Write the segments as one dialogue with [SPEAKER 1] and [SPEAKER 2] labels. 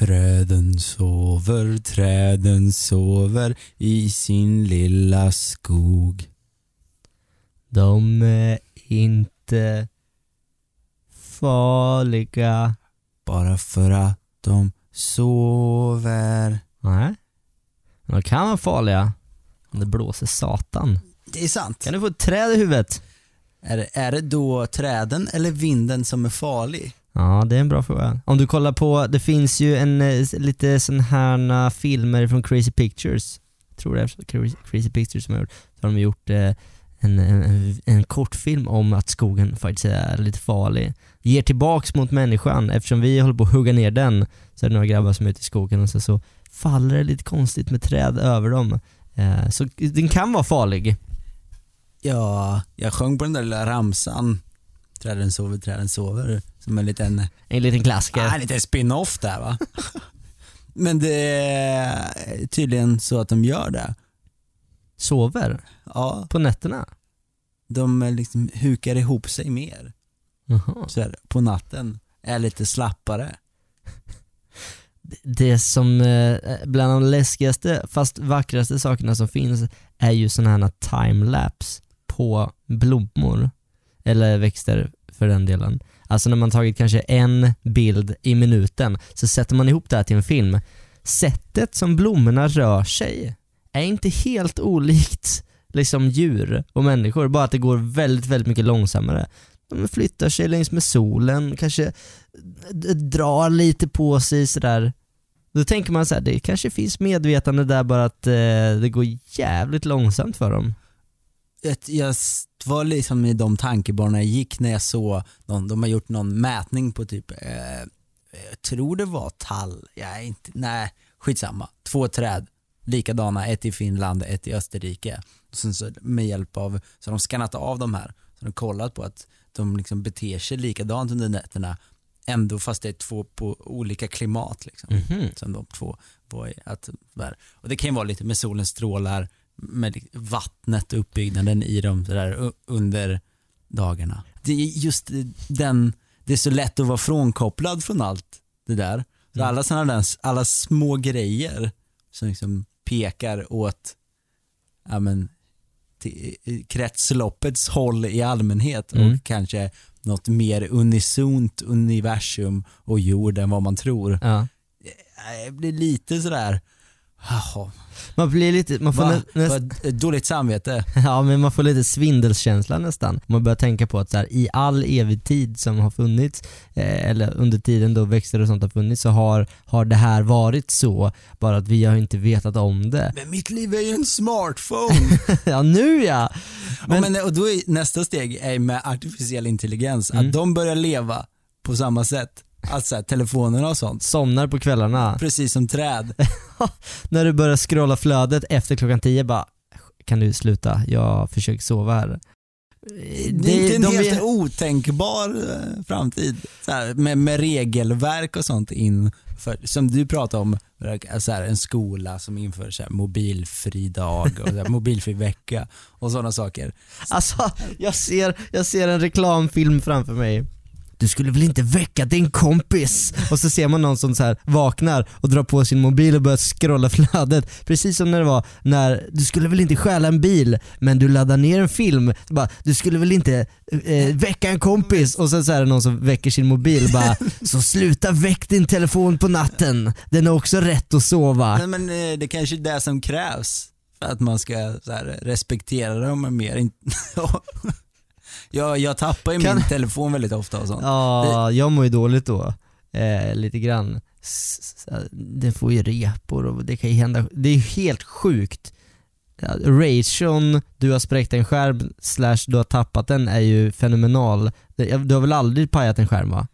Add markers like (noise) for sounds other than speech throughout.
[SPEAKER 1] Träden sover, träden sover i sin lilla skog.
[SPEAKER 2] De är inte farliga.
[SPEAKER 1] Bara för att de sover.
[SPEAKER 2] Nej. Men de kan vara farliga om det blåser satan.
[SPEAKER 1] Det är sant.
[SPEAKER 2] Kan du få ett träd i huvudet?
[SPEAKER 1] Är det, är det då träden eller vinden som är farlig?
[SPEAKER 2] Ja, det är en bra fråga. Om du kollar på, det finns ju en, eh, lite sån här filmer från Crazy Pictures, jag tror det är Crazy- Crazy Pictures som har gjort, så har de gjort eh, en, en, en kortfilm om att skogen faktiskt är lite farlig. Ger tillbaks mot människan, eftersom vi håller på att hugga ner den, så är det några grabbar som är ute i skogen och så, så faller det lite konstigt med träd över dem. Eh, så den kan vara farlig.
[SPEAKER 1] Ja, jag sjöng på den där lilla ramsan. Träden sover, träden sover. Som en liten,
[SPEAKER 2] En liten klassiker.
[SPEAKER 1] ah, en liten spin-off där va. (laughs) Men det är tydligen så att de gör det.
[SPEAKER 2] Sover
[SPEAKER 1] Ja,
[SPEAKER 2] på nätterna.
[SPEAKER 1] de eh, liksom hukar ihop sig mer
[SPEAKER 2] Jaha.
[SPEAKER 1] så här, på natten. Är lite slappare.
[SPEAKER 2] det som eh, bland de läskigaste fast vackraste sakerna som finns är ju sådana här timelapse på blommor. Eller växter för den delen. Alltså när man tagit kanske en bild i minuten så sätter man ihop det här till en film. Sättet som blommorna rör sig är inte helt olikt liksom djur och människor, bara att det går väldigt, väldigt mycket långsammare. De flyttar sig längs med solen, kanske drar lite på sig sådär. Då tänker man så här, det kanske finns medvetande där bara att eh, det går jävligt långsamt för dem.
[SPEAKER 1] Jag, jag var liksom i de tankebanorna jag gick när jag såg någon, de har gjort någon mätning på typ, eh, jag tror det var tall, jag inte, nej skitsamma, två träd, likadana, ett i Finland, ett i Österrike. Och sen så med hjälp av, så har de skannat av de här, så har de kollat på att de liksom beter sig likadant under nätterna, ändå fast det är två på olika klimat liksom
[SPEAKER 2] Mhm.
[SPEAKER 1] som de två var i. Att. Och det kan ju vara lite med solens strålar, med vattnet och uppbyggnaden i dem så där, under dagarna. Det är just den, det är så lätt att vara frånkopplad från allt det där. Så
[SPEAKER 2] Mm.
[SPEAKER 1] alla sådana där, alla små grejer som liksom pekar åt ja, men, kretsloppets håll i allmänhet
[SPEAKER 2] Mm.
[SPEAKER 1] och kanske något mer unisont universum och jord än vad man tror.
[SPEAKER 2] Ja.
[SPEAKER 1] Jag blir lite sådär, jaha,
[SPEAKER 2] Man blir lite, man får
[SPEAKER 1] va?
[SPEAKER 2] näst,
[SPEAKER 1] dåligt samvete. (laughs)
[SPEAKER 2] ja, men man får lite svindelskänsla nästan. Man börjar tänka på att så här, i all evig tid som har funnits, eh, eller under tiden då växter och sånt har funnits, så har, har det här varit så, bara att vi har inte vetat om det.
[SPEAKER 1] Men mitt liv är ju en smartphone. (laughs)
[SPEAKER 2] ja, nu ja!
[SPEAKER 1] Men- och, men, och då är nästa steg är med artificiell intelligens,
[SPEAKER 2] Mm.
[SPEAKER 1] att de börjar leva på samma sätt. Alltså här, telefonerna och sånt.
[SPEAKER 2] Somnar på kvällarna.
[SPEAKER 1] Precis som träd. (laughs)
[SPEAKER 2] När du börjar scrolla flödet efter klockan 10 bara, kan du sluta? Jag försöker sova här.
[SPEAKER 1] Det är inte en
[SPEAKER 2] de
[SPEAKER 1] helt
[SPEAKER 2] är-
[SPEAKER 1] otänkbar eh, framtid. Så här, med, med regelverk och sånt in, för, som du pratade om, så här, en skola som inför så här, mobilfri dag och här, (laughs) mobilfri vecka och sådana saker.
[SPEAKER 2] Alltså, jag ser, jag ser en reklamfilm framför mig. Du skulle väl inte väcka din kompis? Och så ser man någon som så här vaknar och drar på sin mobil och börjar scrolla flödet. Precis som när det var när, du skulle väl inte stjäla en bil, men du laddar ner en film. Bara, du skulle väl inte eh, väcka en kompis? Och sen så är det någon som väcker sin mobil och bara, (laughs) så sluta väck din telefon på natten. Den är också rätt att sova.
[SPEAKER 1] Men, men eh, det kanske är det som krävs för att man ska här, respektera dem mer. (laughs) Jag, jag tappar ju
[SPEAKER 2] Kan-
[SPEAKER 1] min telefon väldigt ofta och sånt.
[SPEAKER 2] Ja, jag mår ju dåligt då. Eh, lite grann. Den får ju repor och det kan ju hända. Det är helt sjukt. Ration, du har spräckt en skärm, slash du har tappat den är ju fenomenal. Det- Du har väl aldrig pajat en skärm va?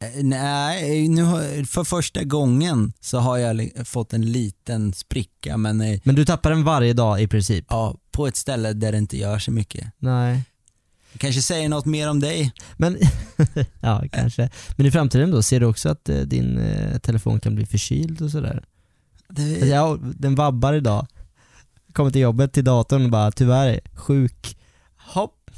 [SPEAKER 1] Eh, Nej, nu har, för första gången så har jag fått en liten spricka men eh,
[SPEAKER 2] Men du tappar den varje dag i princip?
[SPEAKER 1] ja, på ett ställe där det inte gör så mycket.
[SPEAKER 2] Nej.
[SPEAKER 1] Kanske säger något mer om dig.
[SPEAKER 2] Men, (laughs) ja kanske. Men i framtiden då, ser du också att eh, din eh, telefon kan bli förkyld och sådär?
[SPEAKER 1] Det,
[SPEAKER 2] Ja, den vabbar idag. Kommer till jobbet, till datorn och bara tyvärr, sjuk. Hopp.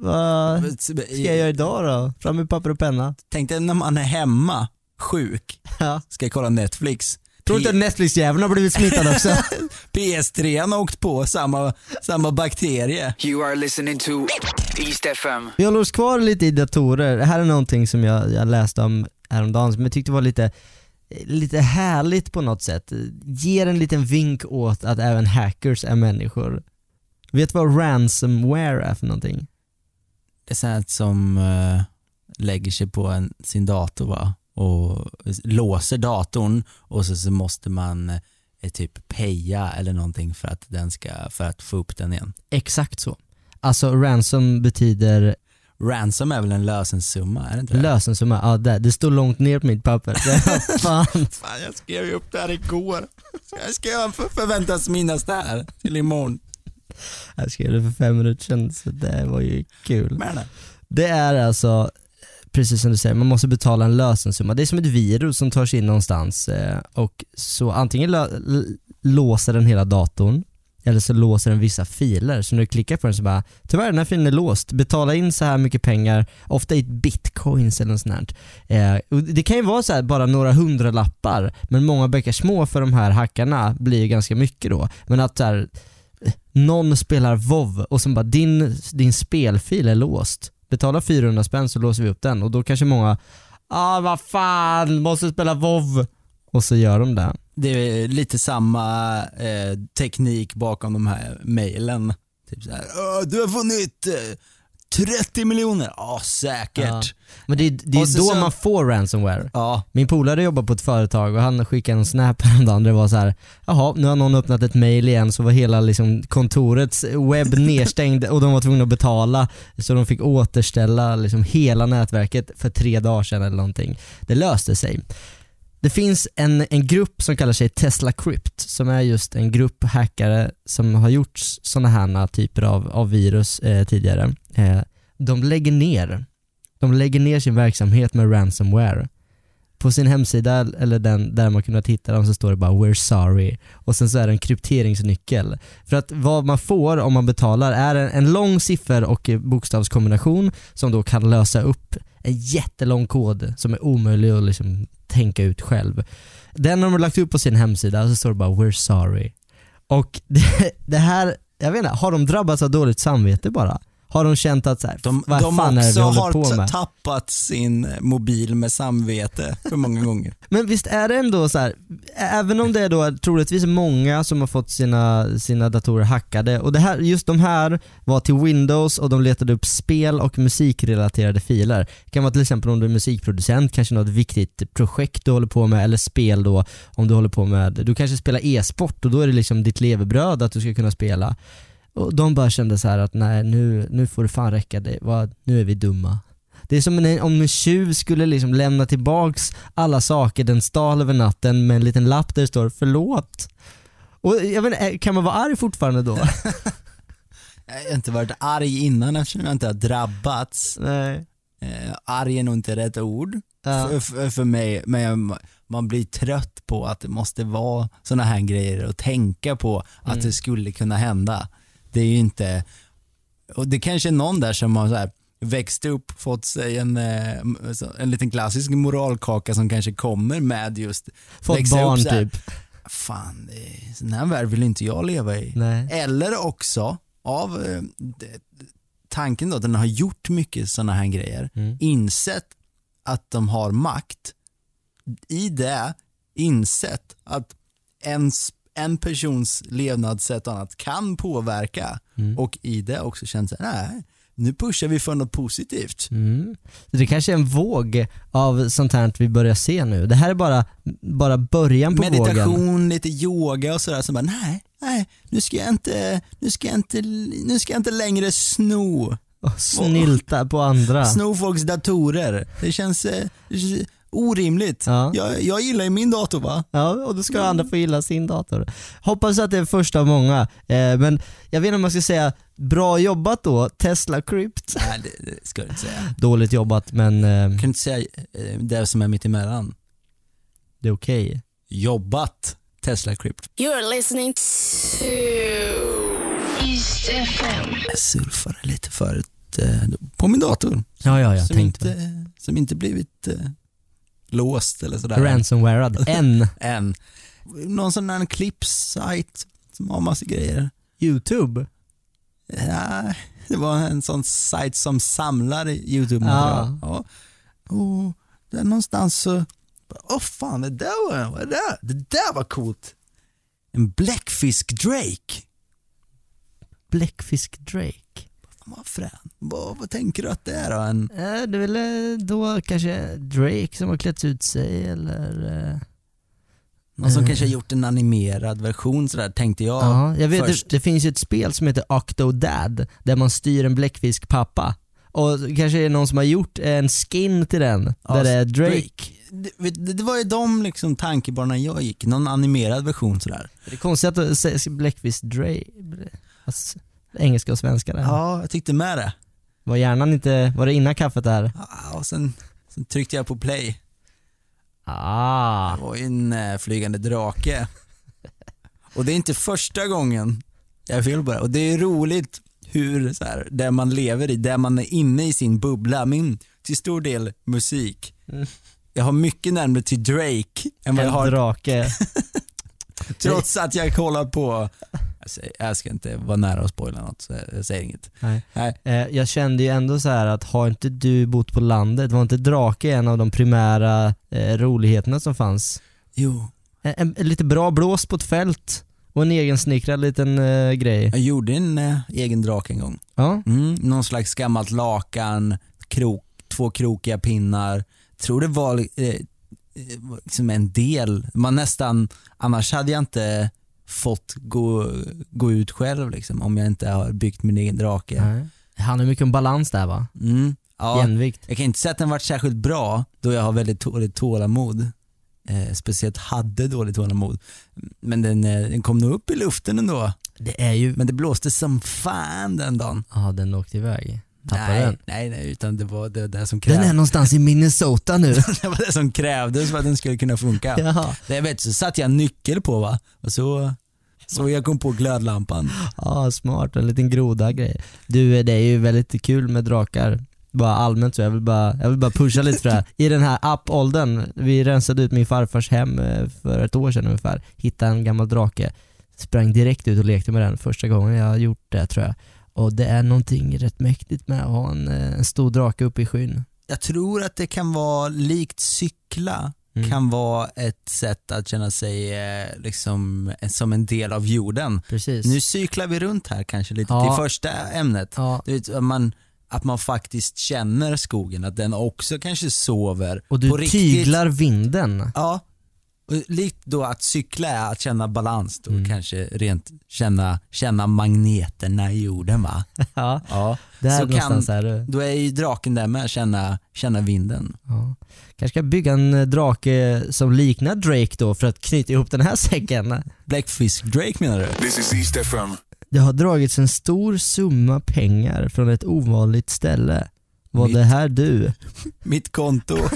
[SPEAKER 2] Vad ska jag göra idag då? Fram med papper och penna.
[SPEAKER 1] Tänk dig när man är hemma sjuk, ska jag kolla Netflix.
[SPEAKER 2] Tror du inte att Netflix-jäveln har blivit smittad också? (laughs)
[SPEAKER 1] PS3 har åkt på samma, samma bakterie.
[SPEAKER 3] You are listening to East FM.
[SPEAKER 2] Vi håller oss kvar lite i datorer. Det här är någonting som jag, jag läste om häromdagen som jag tyckte var lite, lite härligt på något sätt. Ger en liten vink åt att även hackers är människor. Vet du vad ransomware är för någonting?
[SPEAKER 1] Det är sånt som eh, lägger sig på en, sin dator va? Och låser datorn och så, så måste man eh, typ peja eller någonting för att, den ska, för att få upp den igen.
[SPEAKER 2] Exakt så. Alltså ransom betyder
[SPEAKER 1] Ransom är väl en lösensumma? Är det inte det?
[SPEAKER 2] lösensumma. Ja, där. det står långt ner på mitt papper. Det- (laughs) Fan.
[SPEAKER 1] Fan, jag skrev ju upp det här igår. Jag ska jag för, förväntas minnas det här till imorgon.
[SPEAKER 2] Jag skrev det för fem minuter sedan så det var ju kul.
[SPEAKER 1] Men,
[SPEAKER 2] Det är alltså, precis som du säger, man måste betala en lösensumma. Det är som ett virus som tar sig in någonstans eh, och så antingen låser den hela datorn eller så låser den vissa filer. Så när du klickar på den så bara, tyvärr den här filen är låst, betala in så här mycket pengar, ofta i bitcoins eller något sånt här. Eh, Det kan ju vara så här bara några hundralappar, men många bäckar små för de här hackarna blir ju ganska mycket då. Men att så här, eh, någon spelar WoW och som bara din, din spelfil är låst. Betala 400 spänn så låser vi upp den och då kanske många ah vad fan, måste spela WoW och så gör de det.
[SPEAKER 1] det är lite samma eh, teknik bakom de här mejlen. Typ så här, ah, du har vunnit eh, 30 miljoner. Ja, säkert.
[SPEAKER 2] Men det, det är
[SPEAKER 1] så-
[SPEAKER 2] då
[SPEAKER 1] så-
[SPEAKER 2] man får ransomware.
[SPEAKER 1] Ja.
[SPEAKER 2] Min polare jobbar på ett företag och han skickade en snap (laughs) häromdagen där det var så här, jaha nu har någon öppnat ett mail igen så var hela liksom kontorets webb (laughs) nedstängd och de var tvungna att betala så de fick återställa liksom hela nätverket för tre dagar sedan eller någonting. Det löste sig. Det finns en, en grupp som kallar sig Tesla Crypt som är just en grupp hackare som har gjort sådana här typer av, av virus eh, tidigare. Eh, de lägger ner de lägger ner sin verksamhet med ransomware. På sin hemsida, eller den där man kunnat hitta dem, så står det bara “We're sorry” och sen så är det en krypteringsnyckel. För att vad man får om man betalar är en, en lång siffer och bokstavskombination som då kan lösa upp en jättelång kod som är omöjlig att liksom tänka ut själv. Den har de lagt upp på sin hemsida så står det bara “We're sorry”. Och (laughs) det, det här, jag vet inte, har de drabbats av dåligt samvete bara? Har de känt att så här,
[SPEAKER 1] De,
[SPEAKER 2] vad
[SPEAKER 1] de
[SPEAKER 2] fan är det vi
[SPEAKER 1] också
[SPEAKER 2] håller
[SPEAKER 1] har
[SPEAKER 2] på med?
[SPEAKER 1] tappat sin mobil med samvete för många gånger. (laughs)
[SPEAKER 2] Men visst är det ändå så här, även om det är då troligtvis många som har fått sina, sina datorer hackade och det här, just de här var till Windows och de letade upp spel och musikrelaterade filer. Det kan vara till exempel om du är musikproducent, kanske något viktigt projekt du håller på med eller spel då om du håller på med, du kanske spelar e-sport och då är det liksom ditt levebröd att du ska kunna spela. Och de bara kände så här att nej nu, nu får det fan räcka, det, vad, nu är vi dumma. Det är som en, om en tjuv skulle liksom lämna tillbaks alla saker den stal över natten med en liten lapp där det står förlåt. Och jag vet, inte, kan man vara arg fortfarande då? (laughs)
[SPEAKER 1] Jag har inte varit arg innan eftersom jag inte har drabbats.
[SPEAKER 2] Nej.
[SPEAKER 1] Eh, arg är nog inte rätt ord
[SPEAKER 2] Ja.
[SPEAKER 1] för, för, för mig, men man blir trött på att det måste vara sådana här grejer och tänka på att
[SPEAKER 2] Mm.
[SPEAKER 1] det skulle kunna hända. Det är ju inte, och det kanske är någon där som har så här, växt upp, fått sig en, eh, en liten klassisk moralkaka som kanske kommer med just
[SPEAKER 2] Fått
[SPEAKER 1] upp
[SPEAKER 2] barn
[SPEAKER 1] här,
[SPEAKER 2] typ.
[SPEAKER 1] fan, sån här värld vill inte jag leva i.
[SPEAKER 2] Nej.
[SPEAKER 1] Eller också av eh, tanken då att den har gjort mycket sådana här grejer,
[SPEAKER 2] Mm.
[SPEAKER 1] insett att de har makt, i det insett att ens, en persons levnadssätt och annat kan påverka
[SPEAKER 2] Mm.
[SPEAKER 1] och i det också känt att nej, nu pushar vi för något positivt.
[SPEAKER 2] Mm. Det kanske är en våg av sånt här vi börjar se nu. Det här är bara, bara början på vågen.
[SPEAKER 1] Meditation, lite yoga och sådär, så bara nej, nej, nu ska jag inte, nu ska jag inte, nu ska jag inte längre sno
[SPEAKER 2] Och snylta på andra.
[SPEAKER 1] Sno folks datorer. Det känns eh, orimligt.
[SPEAKER 2] Ja.
[SPEAKER 1] Jag, jag gillar ju min dator va?
[SPEAKER 2] Ja, och då ska andra få gilla sin dator. Hoppas att det är första av många. Eh, men jag vet inte om man ska säga bra jobbat då, Tesla Crypt.
[SPEAKER 1] Nej det, det ska jag inte säga.
[SPEAKER 2] Dåligt jobbat men eh,
[SPEAKER 1] kan inte säga eh, det som är mitt emellan.
[SPEAKER 2] det är okej.
[SPEAKER 1] Jobbat Tesla Crypt.
[SPEAKER 4] You're listening to East FM.
[SPEAKER 1] Jag surfade lite förut eh, på min dator.
[SPEAKER 2] Ja, ja, jag
[SPEAKER 1] som,
[SPEAKER 2] tänkte
[SPEAKER 1] inte, som inte blivit eh, låst eller sådär.
[SPEAKER 2] Ransomwaread. (laughs) En.
[SPEAKER 1] En. Någon sån där klippsajt som har massa grejer.
[SPEAKER 2] Youtube.
[SPEAKER 1] Ja, det var en sån sajt som samlar YouTube-material. Ja. Och där någonstans så, åh fan det där var, vad är det? Det där var coolt. En bläckfisk Drake.
[SPEAKER 2] Bläckfisk Drake.
[SPEAKER 1] Fan vad frän. Vad, vad tänker du att det är då? En,
[SPEAKER 2] Eh, det är väl eh, då kanske Drake som har klätt ut sig eller... eh,
[SPEAKER 1] någon som
[SPEAKER 2] Eh.
[SPEAKER 1] kanske har gjort en animerad version sådär tänkte jag.
[SPEAKER 2] Ja, jag vet
[SPEAKER 1] först.
[SPEAKER 2] det, det finns ju ett spel som heter Octodad där man styr en bläckfiskpappa. Och kanske är det någon som har gjort en skin till den,
[SPEAKER 1] Ja,
[SPEAKER 2] där det är Drake.
[SPEAKER 1] Det, vet- det var ju de liksom tankebanorna jag gick, någon animerad version sådär.
[SPEAKER 2] Det är konstigt att säga bläckfisk Drake, alltså, engelska och svenska där.
[SPEAKER 1] Ja, jag tyckte med det.
[SPEAKER 2] Var hjärnan inte, var det innan kaffet där?
[SPEAKER 1] Ja, och sen, sen tryckte jag på play.
[SPEAKER 2] Ah.
[SPEAKER 1] Det var ju en eh, flygande drake. Och det är inte första gången jag fel på det. Och det är roligt hur, så här, där man lever i, där man är inne i sin bubbla. Min, till stor del musik.
[SPEAKER 2] Mm.
[SPEAKER 1] Jag har mycket närmare till Drake än vad jag har,
[SPEAKER 2] drake. (laughs)
[SPEAKER 1] trots att jag kollar på, jag, ska inte vara nära och spoila något så jag säger inget.
[SPEAKER 2] Nej.
[SPEAKER 1] Nej.
[SPEAKER 2] Eh, jag kände ju ändå så att har inte du bott på landet, var inte drake en av de primära eh, roligheterna som fanns?
[SPEAKER 1] Jo,
[SPEAKER 2] En, en, en lite bra blås på ett fält och en egen snickrad liten eh, grej.
[SPEAKER 1] jag gjorde en eh, egen drake en gång.
[SPEAKER 2] Ja,
[SPEAKER 1] Mm, någon slags gammalt lakan, krok, två krokiga pinnar. Tror det var eh, eh, liksom en del, man nästan, annars hade jag inte fått gå, gå ut själv liksom, om jag inte har byggt min egen drake.
[SPEAKER 2] Nej. det handlar mycket om balans där va?
[SPEAKER 1] Mm, ja,
[SPEAKER 2] Jämvikt.
[SPEAKER 1] jag kan inte säga att den varit särskilt bra då jag har väldigt dåligt tålamod. Eh, speciellt hade dåligt tålamod. Men den, eh, den kom nog upp i luften ändå.
[SPEAKER 2] Det är ju,
[SPEAKER 1] Men det blåste som fan den dagen.
[SPEAKER 2] ja den åkte iväg.
[SPEAKER 1] Nej,
[SPEAKER 2] den.
[SPEAKER 1] nej, nej, utan det var det, det som
[SPEAKER 2] Den
[SPEAKER 1] krävdes.
[SPEAKER 2] är någonstans i Minnesota nu. (laughs)
[SPEAKER 1] det var det som krävdes för att den skulle kunna funka.
[SPEAKER 2] ja.
[SPEAKER 1] Det vet, så satte jag nyckel på va, och så, så jag kom på glödlampan.
[SPEAKER 2] ja, smart. En liten groda grej. Du, det är ju väldigt kul med drakar. Bara allmänt så, jag vill bara, jag vill bara pusha lite för det här. (laughs) I den här app-åldern, vi rensade ut min farfars hem eh, för ett år sedan ungefär, hittade en gammal drake, sprang direkt ut och lekte med den första gången jag gjort det tror jag. Och det är någonting rätt mäktigt med att ha en, eh, en stor drake uppe i skyn.
[SPEAKER 1] Jag tror att det kan vara likt cykla,
[SPEAKER 2] Mm.
[SPEAKER 1] kan vara ett sätt att känna sig eh, liksom, eh, som en del av jorden.
[SPEAKER 2] Precis.
[SPEAKER 1] Nu cyklar vi runt här kanske lite
[SPEAKER 2] Ja.
[SPEAKER 1] till första ämnet.
[SPEAKER 2] ja.
[SPEAKER 1] Vet, att man, att man faktiskt känner skogen, att den också kanske sover
[SPEAKER 2] Och du
[SPEAKER 1] på riktigt.
[SPEAKER 2] tyglar vinden.
[SPEAKER 1] Ja, likt då att cykla är att känna balans då,
[SPEAKER 2] Mm.
[SPEAKER 1] kanske rent känna, känna magneterna i jorden va? (laughs)
[SPEAKER 2] Ja,
[SPEAKER 1] Ja,
[SPEAKER 2] där
[SPEAKER 1] Så kan-
[SPEAKER 2] det.
[SPEAKER 1] då är ju draken där med, känna, känna vinden.
[SPEAKER 2] Ja. Kanske ska bygga en eh, drake som liknar Drake då för att knyta ihop den här säcken.
[SPEAKER 1] Blackfisk Drake menar du?
[SPEAKER 3] This is East FM.
[SPEAKER 2] Det har dragits en stor summa pengar från ett ovanligt ställe. Var
[SPEAKER 1] Mitt-
[SPEAKER 2] det här du? (laughs)
[SPEAKER 1] Mitt konto. (laughs)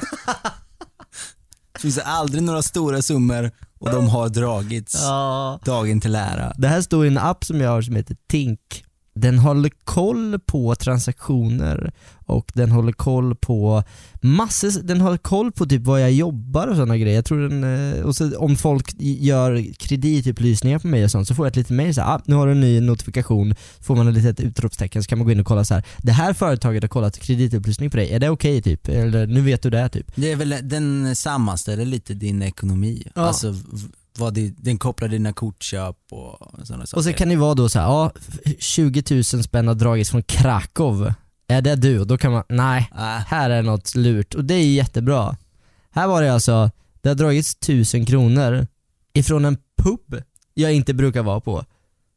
[SPEAKER 1] det finns aldrig några stora summor och de har dragits
[SPEAKER 2] Ja.
[SPEAKER 1] dagen till ära.
[SPEAKER 2] Det här står i en app som jag har som heter Tink. Den håller koll på transaktioner och den håller koll på massor, den håller koll på typ vad jag jobbar och sådana grejer. Jag tror den, eh, och så om folk gör kreditupplysningar på mig och sånt så får jag ett litet mail såhär, ah, nu har du en ny notifikation, får man ett litet utropstecken så kan man gå in och kolla så här. det här företaget har kollat kreditupplysning på dig, är det okej typ? Eller nu vet du det typ.
[SPEAKER 1] Det är väl, den sammanställer lite din ekonomi.
[SPEAKER 2] Ja.
[SPEAKER 1] Alltså vad det, den kopplar dina kortköp och sådana saker.
[SPEAKER 2] Och så kan det vara då så här, ja 20 000 spänn har dragits från Krakow, är det du? Och då kan man, nej
[SPEAKER 1] Äh,
[SPEAKER 2] här är något lurt och det är jättebra. Här var det alltså, det har dragits tusen kronor ifrån en pub jag inte brukar vara på.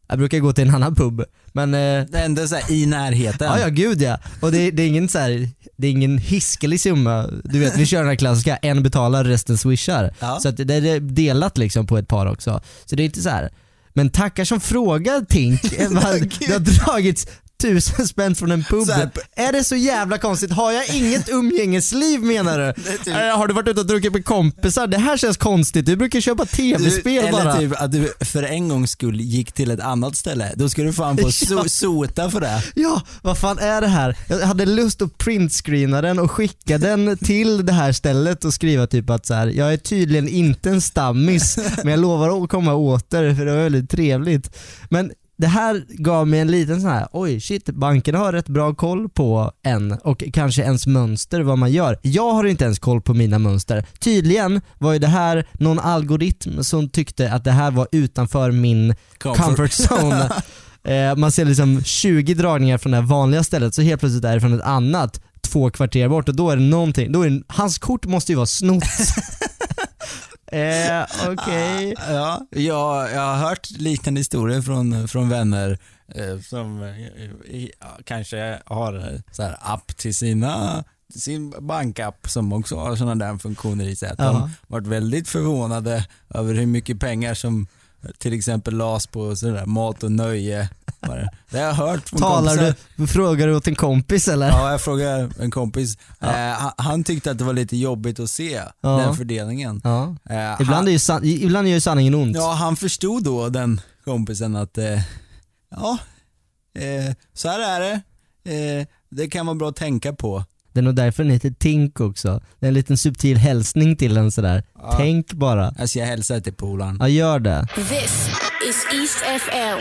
[SPEAKER 2] Jag brukar gå till en annan pub, men eh,
[SPEAKER 1] det är ändå så i närheten.
[SPEAKER 2] ja ja gud ja. Och det, det är ingen så här, det är ingen hiskelig summa. Du vet vi kör den här klassiska, en betalar resten swishar.
[SPEAKER 1] Ja.
[SPEAKER 2] Så att det är delat liksom på ett par också. Så det är inte så här. men tackar som frågar Tink, (laughs) det har dragits tusen spänn från en pub.
[SPEAKER 1] Här-
[SPEAKER 2] Är det så jävla konstigt? Har jag inget umgängesliv menar du? (laughs)
[SPEAKER 1] typ-
[SPEAKER 2] Eh, Har du varit ute och druckit med kompisar? Det här känns konstigt, du brukar köpa tv-spel
[SPEAKER 1] eller
[SPEAKER 2] bara.
[SPEAKER 1] typ att du för en gångs skull gick till ett annat ställe. Då ska du fan få (laughs) so-
[SPEAKER 2] Ja.
[SPEAKER 1] sota för det.
[SPEAKER 2] Ja, vad fan är det här? Jag hade lust att printscreena den och skicka den till det här stället och skriva typ att så här, jag är tydligen inte en stammis (laughs) men jag lovar att komma åter för det var väldigt trevligt. Men det här gav mig en liten sån här, oj shit, bankerna har rätt bra koll på en och kanske ens mönster vad man gör. Jag har inte ens koll på mina mönster. Tydligen var ju det här någon algoritm som tyckte att det här var utanför min comfort zone. (laughs) Eh, man ser liksom 20 dragningar från det här vanliga stället så helt plötsligt är det från ett annat två kvarter bort och då är det någonting, då är det, hans kort måste ju vara snott. (laughs) eh, Okej.
[SPEAKER 1] Ja, jag, jag har hört liknande historier från, från vänner eh, som eh, kanske har så här app till sina sin bankapp som också har sådana där funktioner i sig. Att de varit väldigt förvånade över hur mycket pengar som till exempel las på sådär mat och nöje. Bara. Det har jag hört från
[SPEAKER 2] Talar
[SPEAKER 1] kompisar.
[SPEAKER 2] du, frågar du åt en kompis eller?
[SPEAKER 1] Ja, jag frågade en kompis. Eh, han, han tyckte att det var lite jobbigt att se
[SPEAKER 2] Ja.
[SPEAKER 1] den fördelningen.
[SPEAKER 2] Ja.
[SPEAKER 1] Eh, han-
[SPEAKER 2] Ibland, är ju san- ibland är ju sanningen ont.
[SPEAKER 1] Ja, han förstod då den kompisen att eh, ja, eh, så här är det. Eh, det kan vara bra att tänka på.
[SPEAKER 2] Det är nog därför den heter Tink också. Det är en liten subtil hälsning till en sådär.
[SPEAKER 1] Ja.
[SPEAKER 2] Tänk bara.
[SPEAKER 1] Jag ska hälsa till polaren.
[SPEAKER 2] Ja, gör det.
[SPEAKER 4] This is East FM.